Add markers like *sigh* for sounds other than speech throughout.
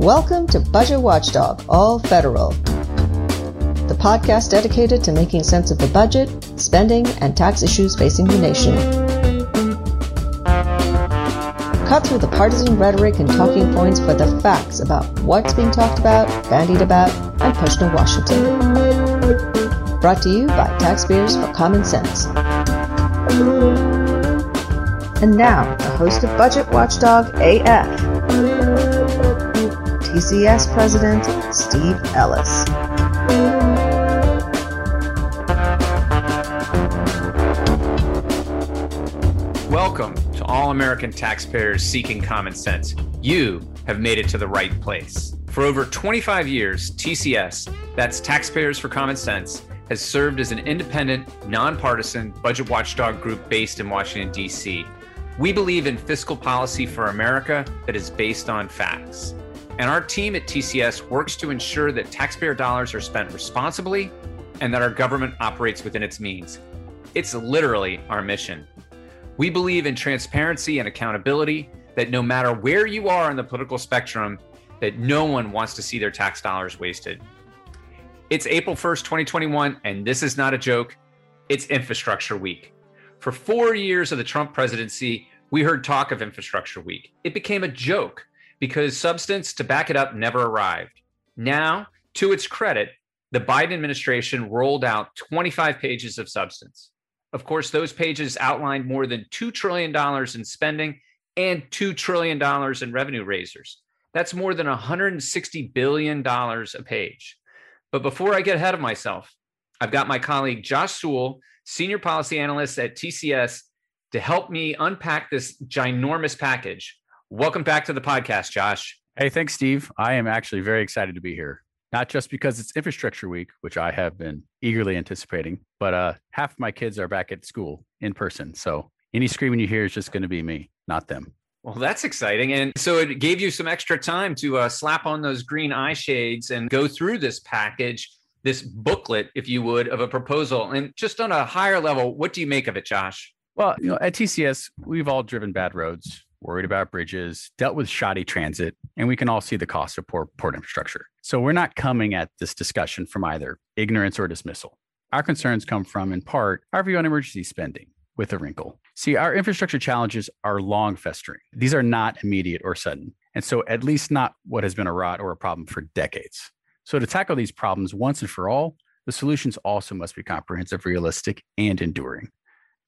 Welcome to Budget Watchdog, all federal. The podcast dedicated to making sense of the budget, spending, and tax issues facing the nation. Cut through the partisan rhetoric and talking points for the facts about what's being talked about, bandied about, and pushed in Washington. Brought to you by Taxpayers for Common Sense. And now, the host of Budget Watchdog AF, TCS President Steve Ellis. Welcome to all American taxpayers seeking common sense. You have made it to the right place. For over 25 years, TCS, that's Taxpayers for Common Sense, has served as an independent, nonpartisan budget watchdog group based in Washington, D.C. We believe in fiscal policy for America that is based on facts. And our team at TCS works to ensure that taxpayer dollars are spent responsibly and that our government operates within its means. It's literally our mission. We believe in transparency and accountability that no matter where you are on the political spectrum, that no one wants to see their tax dollars wasted. It's April 1st, 2021, and this is not a joke. It's Infrastructure Week. For four years of the Trump presidency, we heard talk of Infrastructure Week. It became a joke because substance to back it up never arrived. Now, to its credit, the Biden administration rolled out 25 pages of substance. Of course, those pages outlined more than $2 trillion in spending and $2 trillion in revenue raisers. That's more than $160 billion a page. But before I get ahead of myself, I've got my colleague Josh Sewell senior policy analyst at TCS, to help me unpack this ginormous package. Welcome back to the podcast, Josh. Hey, thanks, Steve. I am actually very excited to be here. Not just because it's infrastructure week, which I have been eagerly anticipating, but uh, half of my kids are back at school in person. So any screaming you hear is just going to be me, not them. Well, that's exciting. And so it gave you some extra time to uh, slap on those green eye shades and go through this package this booklet, if you would, of a proposal. And just on a higher level, what do you make of it, Josh? Well, you know, at TCS, we've all driven bad roads, worried about bridges, dealt with shoddy transit, and we can all see the cost of poor port infrastructure. So we're not coming at this discussion from either ignorance or dismissal. Our concerns come from, in part, our view on emergency spending with a wrinkle. See, our infrastructure challenges are long festering. These are not immediate or sudden. And so, at least not what has been a rot or a problem for decades. So, to tackle these problems once and for all, the solutions also must be comprehensive, realistic, and enduring.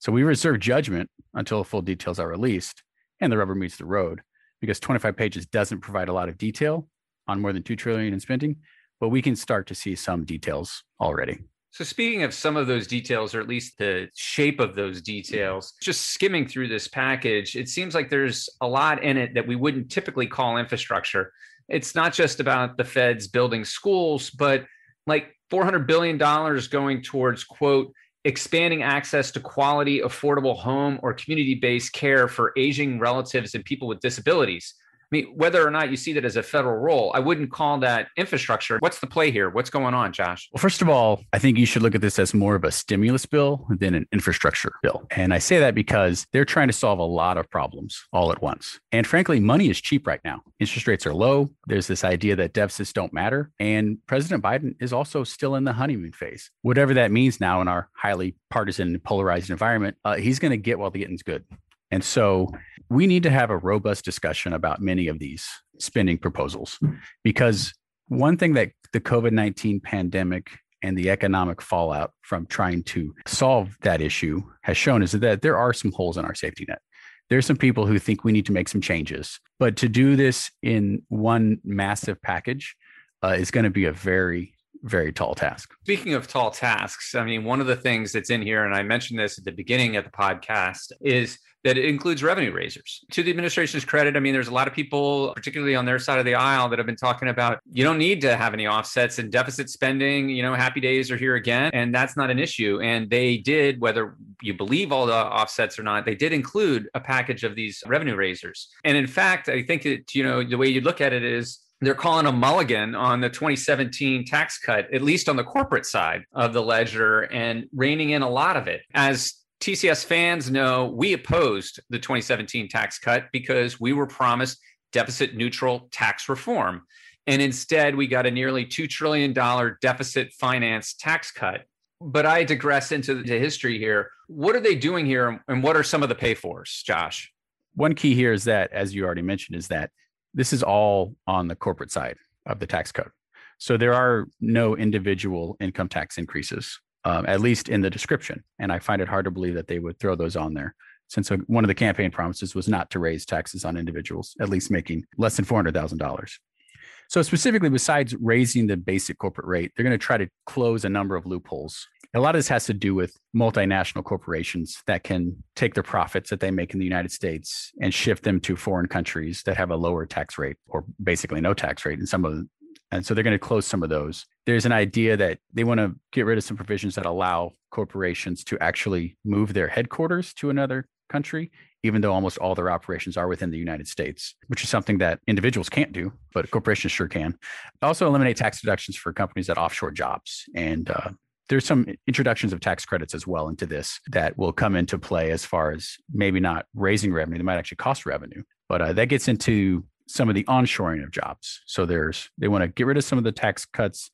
So, we reserve judgment until full details are released and the rubber meets the road, because 25 pages doesn't provide a lot of detail on more than 2 trillion in spending, but we can start to see some details already. So, speaking of some of those details, or at least the shape of those details, just skimming through this package, it seems like there's a lot in it that we wouldn't typically call infrastructure it's not just about the feds building schools, but like $400 billion going towards, quote, expanding access to quality, affordable home or community based care for aging relatives and people with disabilities. Mean, whether or not you see that as a federal role, I wouldn't call that infrastructure. What's the play here? What's going on, Josh? Well, first of all, I think you should look at this as more of a stimulus bill than an infrastructure bill. And I say that because they're trying to solve a lot of problems all at once. And frankly, money is cheap right now. Interest rates are low. There's this idea that deficits don't matter. And President Biden is also still in the honeymoon phase. Whatever that means now in our highly partisan, polarized environment, uh, he's going to get while the getting's good. And so we need to have a robust discussion about many of these spending proposals because one thing that the COVID 19 pandemic and the economic fallout from trying to solve that issue has shown is that there are some holes in our safety net. There's some people who think we need to make some changes, but to do this in one massive package uh, is going to be a very very tall task. Speaking of tall tasks, I mean, one of the things that's in here, and I mentioned this at the beginning of the podcast, is that it includes revenue raisers. To the administration's credit, I mean, there's a lot of people, particularly on their side of the aisle, that have been talking about you don't need to have any offsets and deficit spending. You know, happy days are here again, and that's not an issue. And they did, whether you believe all the offsets or not, they did include a package of these revenue raisers. And in fact, I think that, you know, the way you look at it is they're calling a mulligan on the 2017 tax cut, at least on the corporate side of the ledger, and reining in a lot of it. As TCS fans know we opposed the 2017 tax cut because we were promised deficit neutral tax reform. And instead, we got a nearly $2 trillion deficit finance tax cut. But I digress into the history here. What are they doing here? And what are some of the pay fors, Josh? One key here is that, as you already mentioned, is that this is all on the corporate side of the tax code. So there are no individual income tax increases, um, at least in the description. And I find it hard to believe that they would throw those on there since one of the campaign promises was not to raise taxes on individuals, at least making less than $400,000. So, specifically, besides raising the basic corporate rate, they're going to try to close a number of loopholes. A lot of this has to do with multinational corporations that can take the profits that they make in the United States and shift them to foreign countries that have a lower tax rate or basically no tax rate in some of and so they're going to close some of those. There's an idea that they want to get rid of some provisions that allow corporations to actually move their headquarters to another country, even though almost all their operations are within the United States, which is something that individuals can't do, but corporations sure can. Also, eliminate tax deductions for companies that offshore jobs. And uh, there's some introductions of tax credits as well into this that will come into play as far as maybe not raising revenue, they might actually cost revenue. But uh, that gets into some of the onshoring of jobs. So there's they want to get rid of some of the tax cuts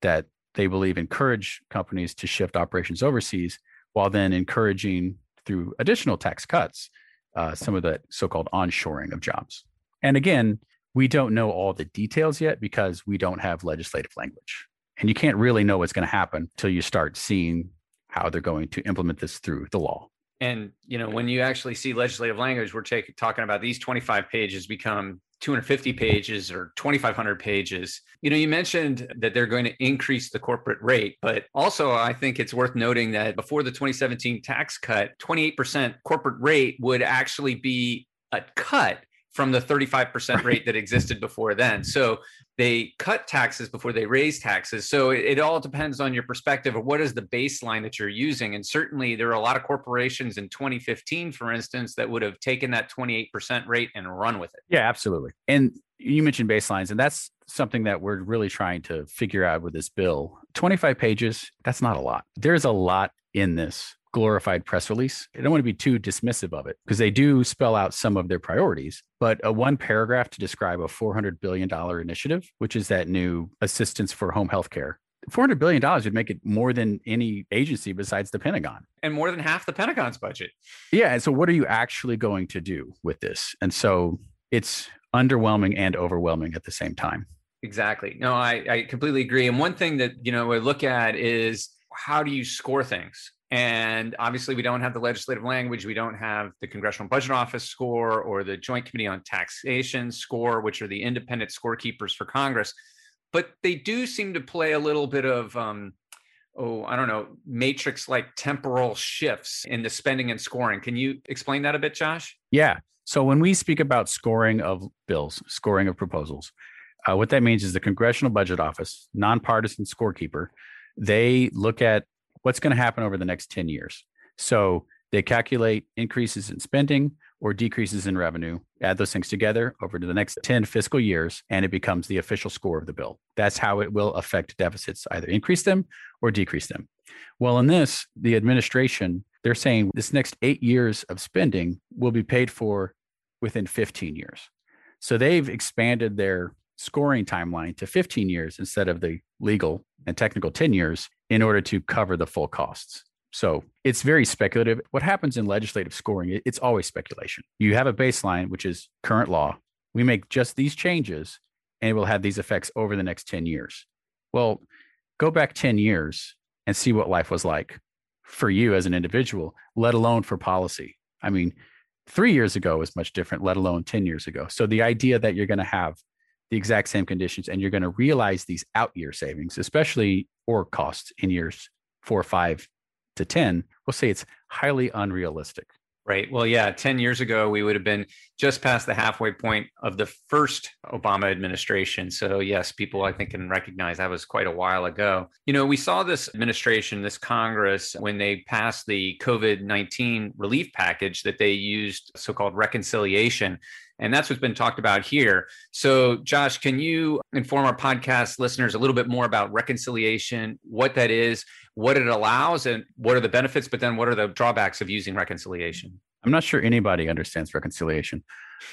that they believe encourage companies to shift operations overseas, while then encouraging through additional tax cuts uh, some of the so-called onshoring of jobs. And again, we don't know all the details yet because we don't have legislative language, and you can't really know what's going to happen until you start seeing how they're going to implement this through the law. And you know, when you actually see legislative language, we're take, talking about these 25 pages become 250 pages or 2500 pages. You know you mentioned that they're going to increase the corporate rate but also i think it's worth noting that before the 2017 tax cut 28% corporate rate would actually be a cut from the 35% rate that existed before then. So they cut taxes before they raise taxes. So it, it, all depends on your perspective of what is the baseline that you're using. And certainly there are a lot of corporations in 2015, for instance, that would have taken that 28% rate and run with it. Yeah, absolutely. And you mentioned baselines, and that's something that we're really trying to figure out with this bill. 25 pages, that's not a lot. There's a lot in this glorified press release. I don't want to be too dismissive of it because they do spell out some of their priorities, but a one paragraph to describe a $400 billion initiative, which is that new assistance for home health care. $400 billion would make it more than any agency besides the Pentagon. And more than half the Pentagon's budget. Yeah. And so, what are you actually going to do with this? And so, it's underwhelming and overwhelming at the same time. Exactly. No, I, I completely agree. And one thing that, you know, we look at is how do you score things? And obviously, we don't have the legislative language. We don't have the Congressional Budget Office score or the Joint Committee on Taxation score, which are the independent scorekeepers for Congress. But they do seem to play a little bit of, um, oh, I don't know, matrix like temporal shifts in the spending and scoring. Can you explain that a bit, Josh? Yeah. So when we speak about scoring of bills, scoring of proposals, uh, what that means is the Congressional Budget Office, nonpartisan scorekeeper, they look at what's going to happen over the next 10 years. So they calculate increases in spending or decreases in revenue, add those things together over to the next 10 fiscal years, and it becomes the official score of the bill. That's how it will affect deficits, either increase them or decrease them. Well, in this, the administration, they're saying this next eight years of spending will be paid for within 15 years. So they've expanded their scoring timeline to 15 years instead of the legal and technical 10 years in order to cover the full costs. So it's very speculative. What happens in legislative scoring, it's always speculation. You have a baseline, which is current law. We make just these changes and it will have these effects over the next 10 years. Well, go back 10 years and see what life was like for you as an individual, let alone for policy. I mean, three years ago was much different, let alone 10 years ago. So the idea that you're going to have the exact same conditions and you're going to realize these out year savings, especially or costs in years four, five to 10, we'll say it's highly unrealistic. Right. Well, yeah, 10 years ago, we would have been just past the halfway point of the first Obama administration. So, yes, people I think can recognize that was quite a while ago. You know, we saw this administration, this Congress, when they passed the COVID 19 relief package, that they used so called reconciliation and that's what's been talked about here. So, Josh, can you inform our podcast listeners a little bit more about reconciliation, what that is, what it allows, and what are the benefits, but then what are the drawbacks of using reconciliation? I'm not sure anybody understands reconciliation.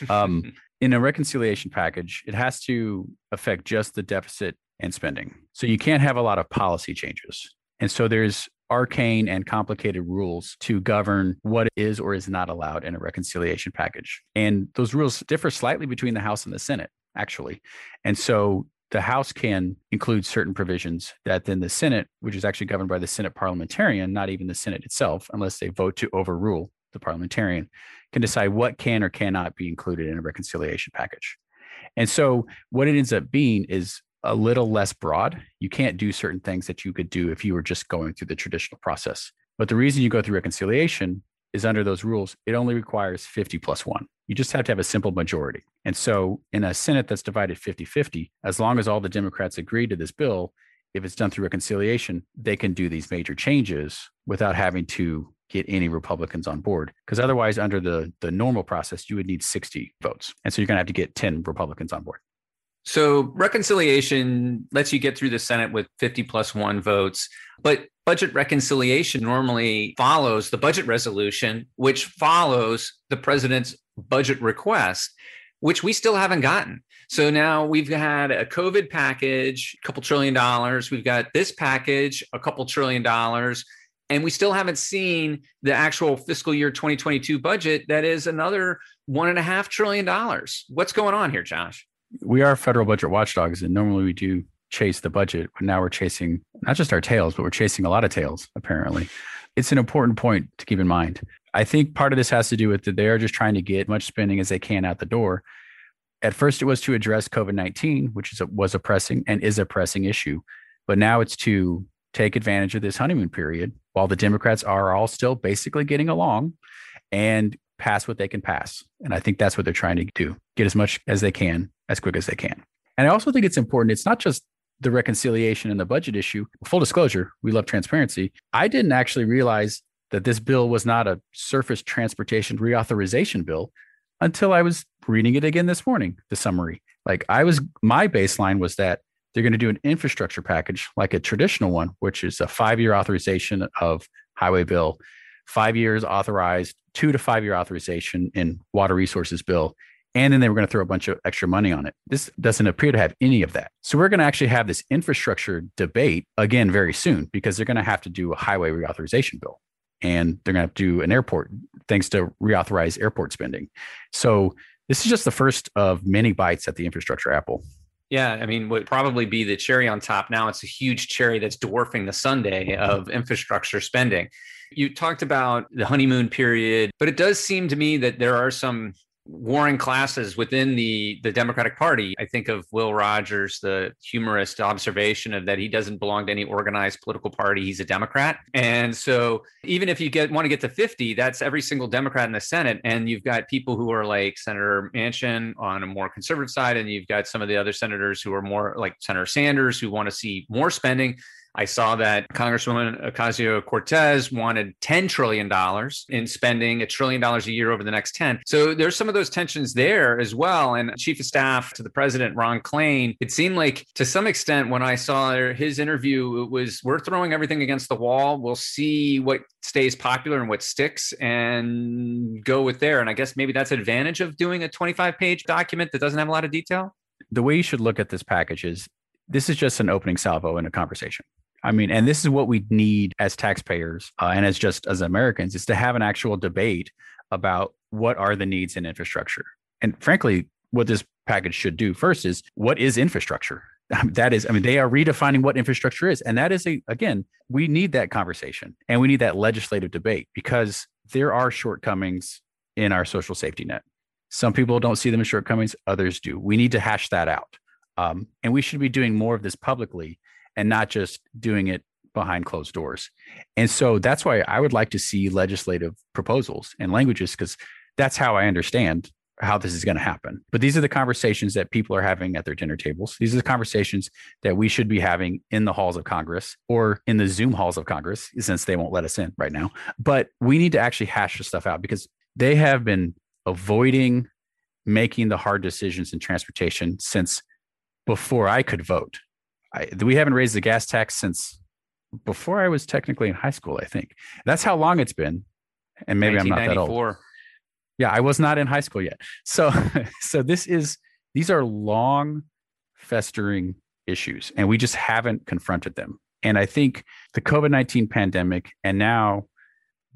Um, *laughs* in a reconciliation package, it has to affect just the deficit and spending. So you can't have a lot of policy changes. And so there's arcane and complicated rules to govern what is or is not allowed in a reconciliation package. And those rules differ slightly between the House and the Senate, actually. And so the House can include certain provisions that then the Senate, which is actually governed by the Senate parliamentarian, not even the Senate itself, unless they vote to overrule the parliamentarian, can decide what can or cannot be included in a reconciliation package. And so what it ends up being is a little less broad. You can't do certain things that you could do if you were just going through the traditional process. But the reason you go through reconciliation is under those rules, it only requires 50 plus one. You just have to have a simple majority. And so in a Senate that's divided 50 50, as long as all the Democrats agree to this bill, if it's done through reconciliation, they can do these major changes without having to get any Republicans on board. Because otherwise, under the, the normal process, you would need 60 votes. And so you're going to have to get 10 Republicans on board. So reconciliation lets you get through the Senate with 50 plus one votes, but budget reconciliation normally follows the budget resolution, which follows the president's budget request, which we still haven't gotten. So now we've had a COVID package, a couple trillion dollars. We've got this package, a couple trillion dollars. And we still haven't seen the actual fiscal year 2022 budget that is another one and a half trillion dollars. What's going on here, Josh? We are federal budget watchdogs, and normally we do chase the budget, but now we're chasing not just our tails, but we're chasing a lot of tails, apparently. It's an important point to keep in mind. I think part of this has to do with that they are just trying to get much spending as they can out the door. At first, it was to address COVID 19, which is a, was a pressing and is a pressing issue. But now it's to take advantage of this honeymoon period while the Democrats are all still basically getting along and pass what they can pass. And I think that's what they're trying to do get as much as they can as quick as they can. And I also think it's important. It's not just the reconciliation and the budget issue. Full disclosure, we love transparency. I didn't actually realize that this bill was not a surface transportation reauthorization bill until I was reading it again this morning, the summary. Like I was, my baseline was that they're going to do an infrastructure package like a traditional one, which is a five year authorization of highway bill, five years authorized, two to five year authorization in water resources bill, and then they were going to throw a bunch of extra money on it. This doesn't appear to have any of that. So we're going to actually have this infrastructure debate again very soon because they're going to have to do a highway reauthorization bill and they're going to to do an airport thanks to reauthorize airport spending. So this is just the first of many bites at the infrastructure apple. Yeah, I mean, would probably be the cherry on top. Now it's a huge cherry that's dwarfing the sundae of infrastructure spending. You talked about the honeymoon period, but it does seem to me that there are some warring classes within the the Democratic Party. I think of Will Rogers, the humorist observation of that he doesn't belong to any organized political party. He's a Democrat, and so even if you get want to get to fifty, that's every single Democrat in the Senate, and you've got people who are like Senator Manchin on a more conservative side, and you've got some of the other senators who are more like Senator Sanders who want to see more spending. I saw that Congresswoman Ocasio Cortez wanted $10 trillion in spending, a trillion dollars a year over the next 10. So there's some of those tensions there as well. And Chief of Staff to the President, Ron Klain, it seemed like to some extent when I saw his interview, it was we're throwing everything against the wall. We'll see what stays popular and what sticks and go with there. And I guess maybe that's advantage of doing a 25 page document that doesn't have a lot of detail. The way you should look at this package is this is just an opening salvo in a conversation. I mean, and this is what we need as taxpayers uh, and as just as Americans is to have an actual debate about what are the needs in infrastructure. And frankly, what this package should do first is what is infrastructure? *laughs* that is, I mean, they are redefining what infrastructure is. And that is a, again, we need that conversation and we need that legislative debate because there are shortcomings in our social safety net. Some people don't see them as shortcomings, others do. We need to hash that out. Um, and we should be doing more of this publicly and not just doing it behind closed doors. And so that's why I would like to see legislative proposals and languages because that's how I understand how this is going to happen. But these are the conversations that people are having at their dinner tables. These are the conversations that we should be having in the halls of Congress or in the Zoom halls of Congress, since they won't let us in right now. But we need to actually hash this stuff out because they have been avoiding making the hard decisions in transportation since before I could vote. I, we haven't raised the gas tax since before I was technically in high school. I think that's how long it's been, and maybe I'm not that old. Yeah, I was not in high school yet. So *laughs* so this is these are long festering issues and we just haven't confronted them. And I think the COVID-19 pandemic and now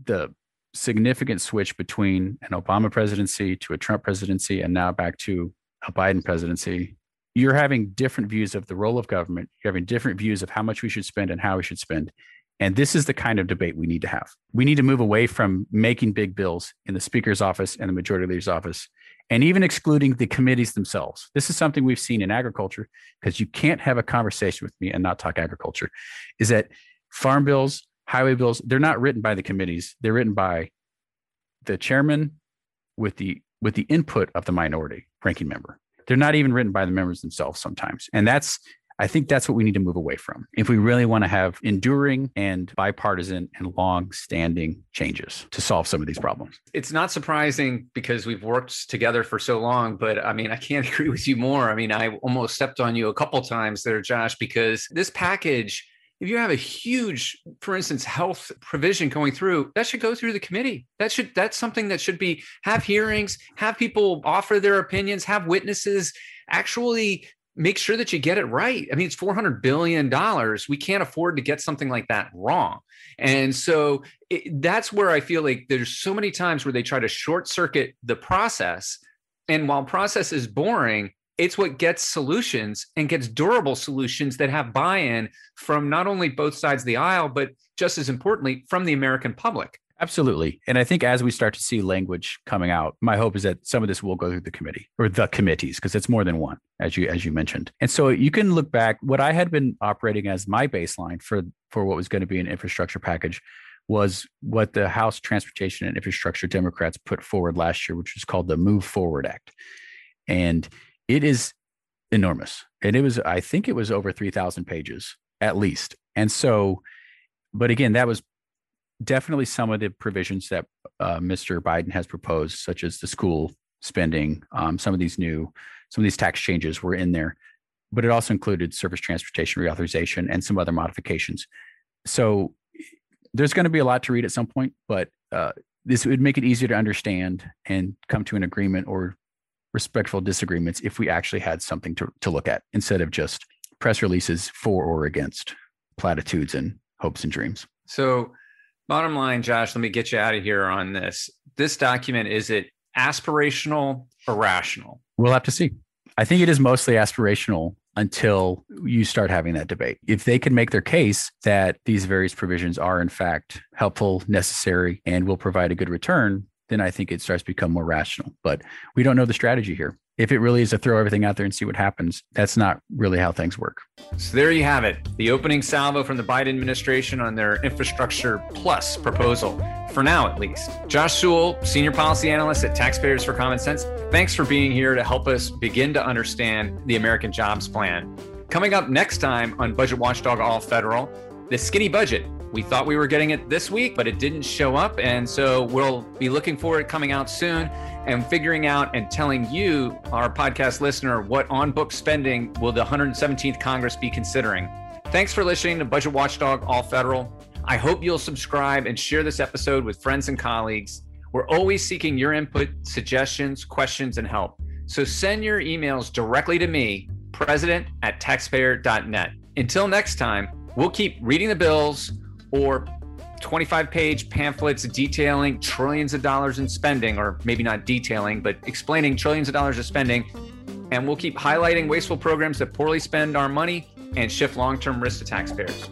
the significant switch between an Obama presidency to a Trump presidency and now back to a Biden presidency, you're having different views of the role of government. You're having different views of how much we should spend and how we should spend. And this is the kind of debate we need to have. We need to move away from making big bills in the speaker's office and the majority leader's office, and even excluding the committees themselves. This is something we've seen in agriculture because you can't have a conversation with me and not talk agriculture. Is that farm bills, highway bills, they're not written by the committees. They're written by the chairman with the with the input of the minority ranking member. They're not even written by the members themselves sometimes. And that's I think that's what we need to move away from if we really want to have enduring and bipartisan and long standing changes to solve some of these problems. It's not surprising because we've worked together for so long, but I mean, I can't *laughs* agree with you more. I mean, I almost stepped on you a couple times there, Josh, because this package if you have a huge for instance health provision going through that should go through the committee that should that's something that should be have hearings have people offer their opinions have witnesses actually make sure that you get it right. I mean, it's $400 billion. We can't afford to get something like that wrong. And so it, that's where I feel like there's so many times where they try to short circuit the process. And while process is boring, it's what gets solutions and gets durable solutions that have buy in from not only both sides of the aisle, but just as importantly, from the American public. Absolutely. And I think as we start to see language coming out, my hope is that some of this will go through the committee or the committees because it's more than one as you as you mentioned. And so you can look back what I had been operating as my baseline for for what was going to be an infrastructure package was what the House Transportation and Infrastructure Democrats put forward last year, which was called the Move Forward Act. And it is enormous. And it was I think it was over 3000 pages at least. And so but again, that was definitely some of the provisions that uh, Mr. Biden has proposed, such as the school spending, um, some of these new, some of these tax changes were in there, but it also included surface transportation reauthorization and some other modifications. So there's going to be a lot to read at some point, but uh, this would make it easier to understand and come to an agreement or respectful disagreements if we actually had something to, to look at instead of just press releases for or against platitudes and hopes and dreams. So Bottom line, Josh, let me get you out of here on this. This document is it aspirational or rational? We'll have to see. I think it is mostly aspirational until you start having that debate. If they can make their case that these various provisions are in fact helpful, necessary, and will provide a good return, then I think it starts to become more rational. But we don't know the strategy here if it really is to throw everything out there and see what happens, that's not really how things work. So there you have it the opening salvo from the Biden administration on their Infrastructure Plus proposal, for now at least. Josh Sewell, Senior Policy Analyst at Taxpayers for Common Sense, thanks for being here to help us begin to understand the American Jobs Plan. Coming up next time on Budget Watchdog All Federal, the skinny budget we thought we were getting it this week, but it didn't show up. And so we'll be looking for it coming out soon and figuring out and telling you, our podcast listener, what on book spending will the 117th Congress be considering. Thanks for listening to Budget Watchdog All Federal. I hope you'll subscribe and share this episode with friends and colleagues. We're always seeking your input, suggestions, questions, and help. So send your emails directly to me, president at taxpayer.net. Until next time, we'll keep reading the bills or 25 page pamphlets detailing trillions of dollars in spending, or maybe not detailing, but explaining trillions of dollars of spending. And we'll keep highlighting wasteful programs that poorly spend our money and shift long term risk to taxpayers.